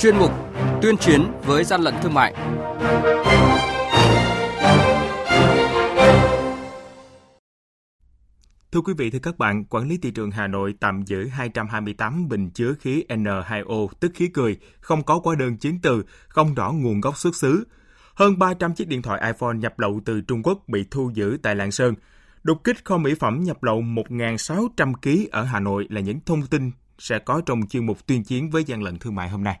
chuyên mục Tuyên chiến với gian lận thương mại. Thưa quý vị, thưa các bạn, quản lý thị trường Hà Nội tạm giữ 228 bình chứa khí N2O, tức khí cười, không có hóa đơn chứng từ, không rõ nguồn gốc xuất xứ. Hơn 300 chiếc điện thoại iPhone nhập lậu từ Trung Quốc bị thu giữ tại Lạng Sơn. Đột kích kho mỹ phẩm nhập lậu 1.600 kg ở Hà Nội là những thông tin sẽ có trong chuyên mục tuyên chiến với gian lận thương mại hôm nay.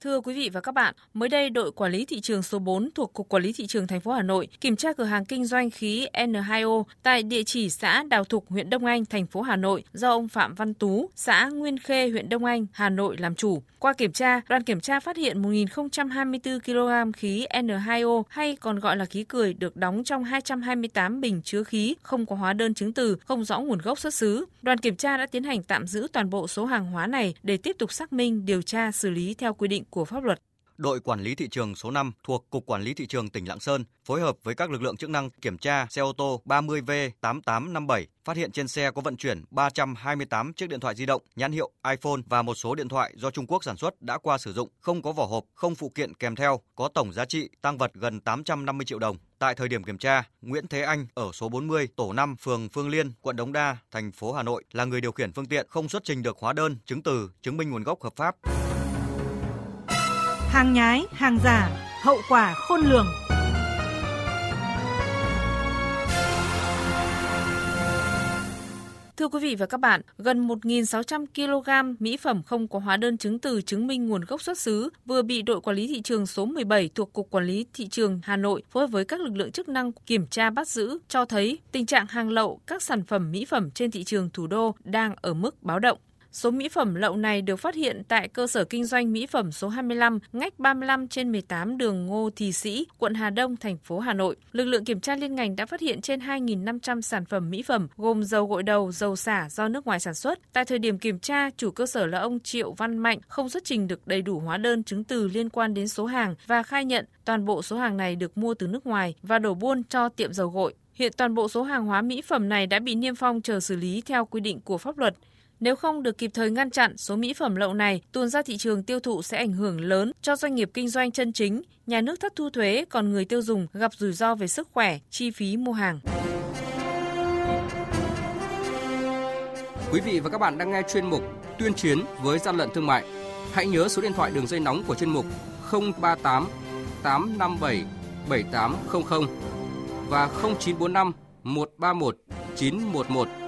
Thưa quý vị và các bạn, mới đây đội quản lý thị trường số 4 thuộc Cục Quản lý thị trường thành phố Hà Nội kiểm tra cửa hàng kinh doanh khí N2O tại địa chỉ xã Đào Thục, huyện Đông Anh, thành phố Hà Nội do ông Phạm Văn Tú, xã Nguyên Khê, huyện Đông Anh, Hà Nội làm chủ. Qua kiểm tra, đoàn kiểm tra phát hiện 1.024 kg khí N2O hay còn gọi là khí cười được đóng trong 228 bình chứa khí không có hóa đơn chứng từ, không rõ nguồn gốc xuất xứ. Đoàn kiểm tra đã tiến hành tạm giữ toàn bộ số hàng hóa này để tiếp tục xác minh, điều tra, xử lý theo quy định của pháp luật đội quản lý thị trường số 5 thuộc Cục Quản lý Thị trường tỉnh Lạng Sơn phối hợp với các lực lượng chức năng kiểm tra xe ô tô 30V8857, phát hiện trên xe có vận chuyển 328 chiếc điện thoại di động nhãn hiệu iPhone và một số điện thoại do Trung Quốc sản xuất đã qua sử dụng, không có vỏ hộp, không phụ kiện kèm theo, có tổng giá trị tăng vật gần 850 triệu đồng. Tại thời điểm kiểm tra, Nguyễn Thế Anh ở số 40, tổ 5, phường Phương Liên, quận Đống Đa, thành phố Hà Nội là người điều khiển phương tiện không xuất trình được hóa đơn, chứng từ, chứng minh nguồn gốc hợp pháp hàng nhái, hàng giả, hậu quả khôn lường. Thưa quý vị và các bạn, gần 1.600 kg mỹ phẩm không có hóa đơn chứng từ chứng minh nguồn gốc xuất xứ vừa bị đội quản lý thị trường số 17 thuộc Cục Quản lý Thị trường Hà Nội phối hợp với các lực lượng chức năng kiểm tra bắt giữ cho thấy tình trạng hàng lậu các sản phẩm mỹ phẩm trên thị trường thủ đô đang ở mức báo động. Số mỹ phẩm lậu này được phát hiện tại cơ sở kinh doanh mỹ phẩm số 25, ngách 35 trên 18 đường Ngô Thị Sĩ, quận Hà Đông, thành phố Hà Nội. Lực lượng kiểm tra liên ngành đã phát hiện trên 2.500 sản phẩm mỹ phẩm gồm dầu gội đầu, dầu xả do nước ngoài sản xuất. Tại thời điểm kiểm tra, chủ cơ sở là ông Triệu Văn Mạnh không xuất trình được đầy đủ hóa đơn chứng từ liên quan đến số hàng và khai nhận toàn bộ số hàng này được mua từ nước ngoài và đổ buôn cho tiệm dầu gội. Hiện toàn bộ số hàng hóa mỹ phẩm này đã bị niêm phong chờ xử lý theo quy định của pháp luật. Nếu không được kịp thời ngăn chặn, số mỹ phẩm lậu này tuôn ra thị trường tiêu thụ sẽ ảnh hưởng lớn cho doanh nghiệp kinh doanh chân chính, nhà nước thất thu thuế, còn người tiêu dùng gặp rủi ro về sức khỏe, chi phí mua hàng. Quý vị và các bạn đang nghe chuyên mục Tuyên chiến với gian lận thương mại. Hãy nhớ số điện thoại đường dây nóng của chuyên mục 038 857 7800 và 0945 131 911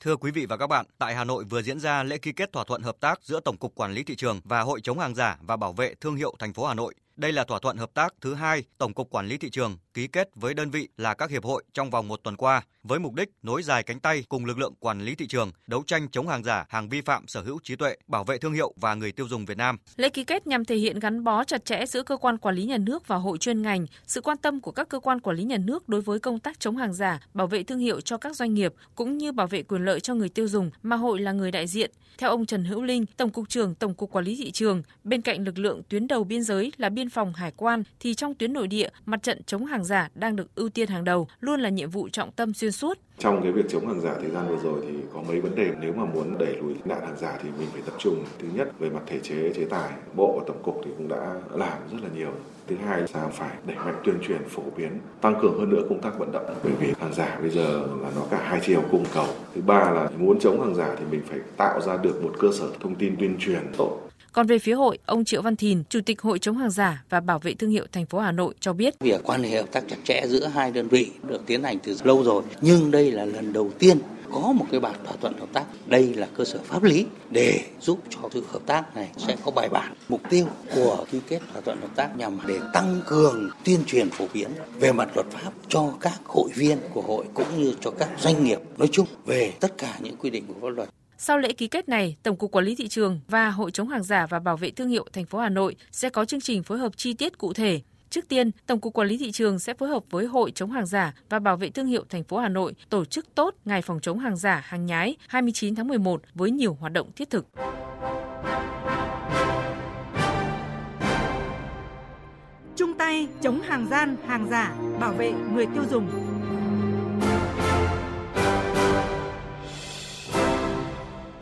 Thưa quý vị và các bạn, tại Hà Nội vừa diễn ra lễ ký kết thỏa thuận hợp tác giữa Tổng cục Quản lý thị trường và Hội chống hàng giả và bảo vệ thương hiệu thành phố Hà Nội. Đây là thỏa thuận hợp tác thứ hai Tổng cục Quản lý thị trường ký kết với đơn vị là các hiệp hội trong vòng một tuần qua với mục đích nối dài cánh tay cùng lực lượng quản lý thị trường đấu tranh chống hàng giả, hàng vi phạm sở hữu trí tuệ, bảo vệ thương hiệu và người tiêu dùng Việt Nam. Lễ ký kết nhằm thể hiện gắn bó chặt chẽ giữa cơ quan quản lý nhà nước và hội chuyên ngành, sự quan tâm của các cơ quan quản lý nhà nước đối với công tác chống hàng giả, bảo vệ thương hiệu cho các doanh nghiệp cũng như bảo vệ quyền lợi cho người tiêu dùng mà hội là người đại diện. Theo ông Trần Hữu Linh, Tổng cục trưởng Tổng cục Quản lý thị trường, bên cạnh lực lượng tuyến đầu biên giới là biên phòng hải quan thì trong tuyến nội địa, mặt trận chống hàng giả đang được ưu tiên hàng đầu, luôn là nhiệm vụ trọng tâm xuyên suốt. Trong cái việc chống hàng giả thời gian vừa rồi thì có mấy vấn đề. Nếu mà muốn đẩy lùi nạn hàng giả thì mình phải tập trung thứ nhất về mặt thể chế chế tài. Bộ và tổng cục thì cũng đã làm rất là nhiều. Thứ hai là phải đẩy mạnh tuyên truyền phổ biến tăng cường hơn nữa công tác vận động. Bởi vì hàng giả bây giờ là nó cả hai chiều cung cầu. Thứ ba là muốn chống hàng giả thì mình phải tạo ra được một cơ sở thông tin tuyên truyền tốt còn về phía hội, ông Triệu Văn Thìn, Chủ tịch Hội chống hàng giả và bảo vệ thương hiệu thành phố Hà Nội cho biết: Việc quan hệ hợp tác chặt chẽ giữa hai đơn vị được tiến hành từ lâu rồi, nhưng đây là lần đầu tiên có một cái bản thỏa thuận hợp tác. Đây là cơ sở pháp lý để giúp cho sự hợp tác này sẽ có bài bản. Mục tiêu của ký kết thỏa thuận hợp tác nhằm để tăng cường tuyên truyền phổ biến về mặt luật pháp cho các hội viên của hội cũng như cho các doanh nghiệp nói chung về tất cả những quy định của pháp luật. Sau lễ ký kết này, Tổng cục Quản lý thị trường và Hội chống hàng giả và bảo vệ thương hiệu thành phố Hà Nội sẽ có chương trình phối hợp chi tiết cụ thể. Trước tiên, Tổng cục Quản lý thị trường sẽ phối hợp với Hội chống hàng giả và bảo vệ thương hiệu thành phố Hà Nội tổ chức tốt ngày phòng chống hàng giả, hàng nhái 29 tháng 11 với nhiều hoạt động thiết thực. Chung tay chống hàng gian, hàng giả, bảo vệ người tiêu dùng.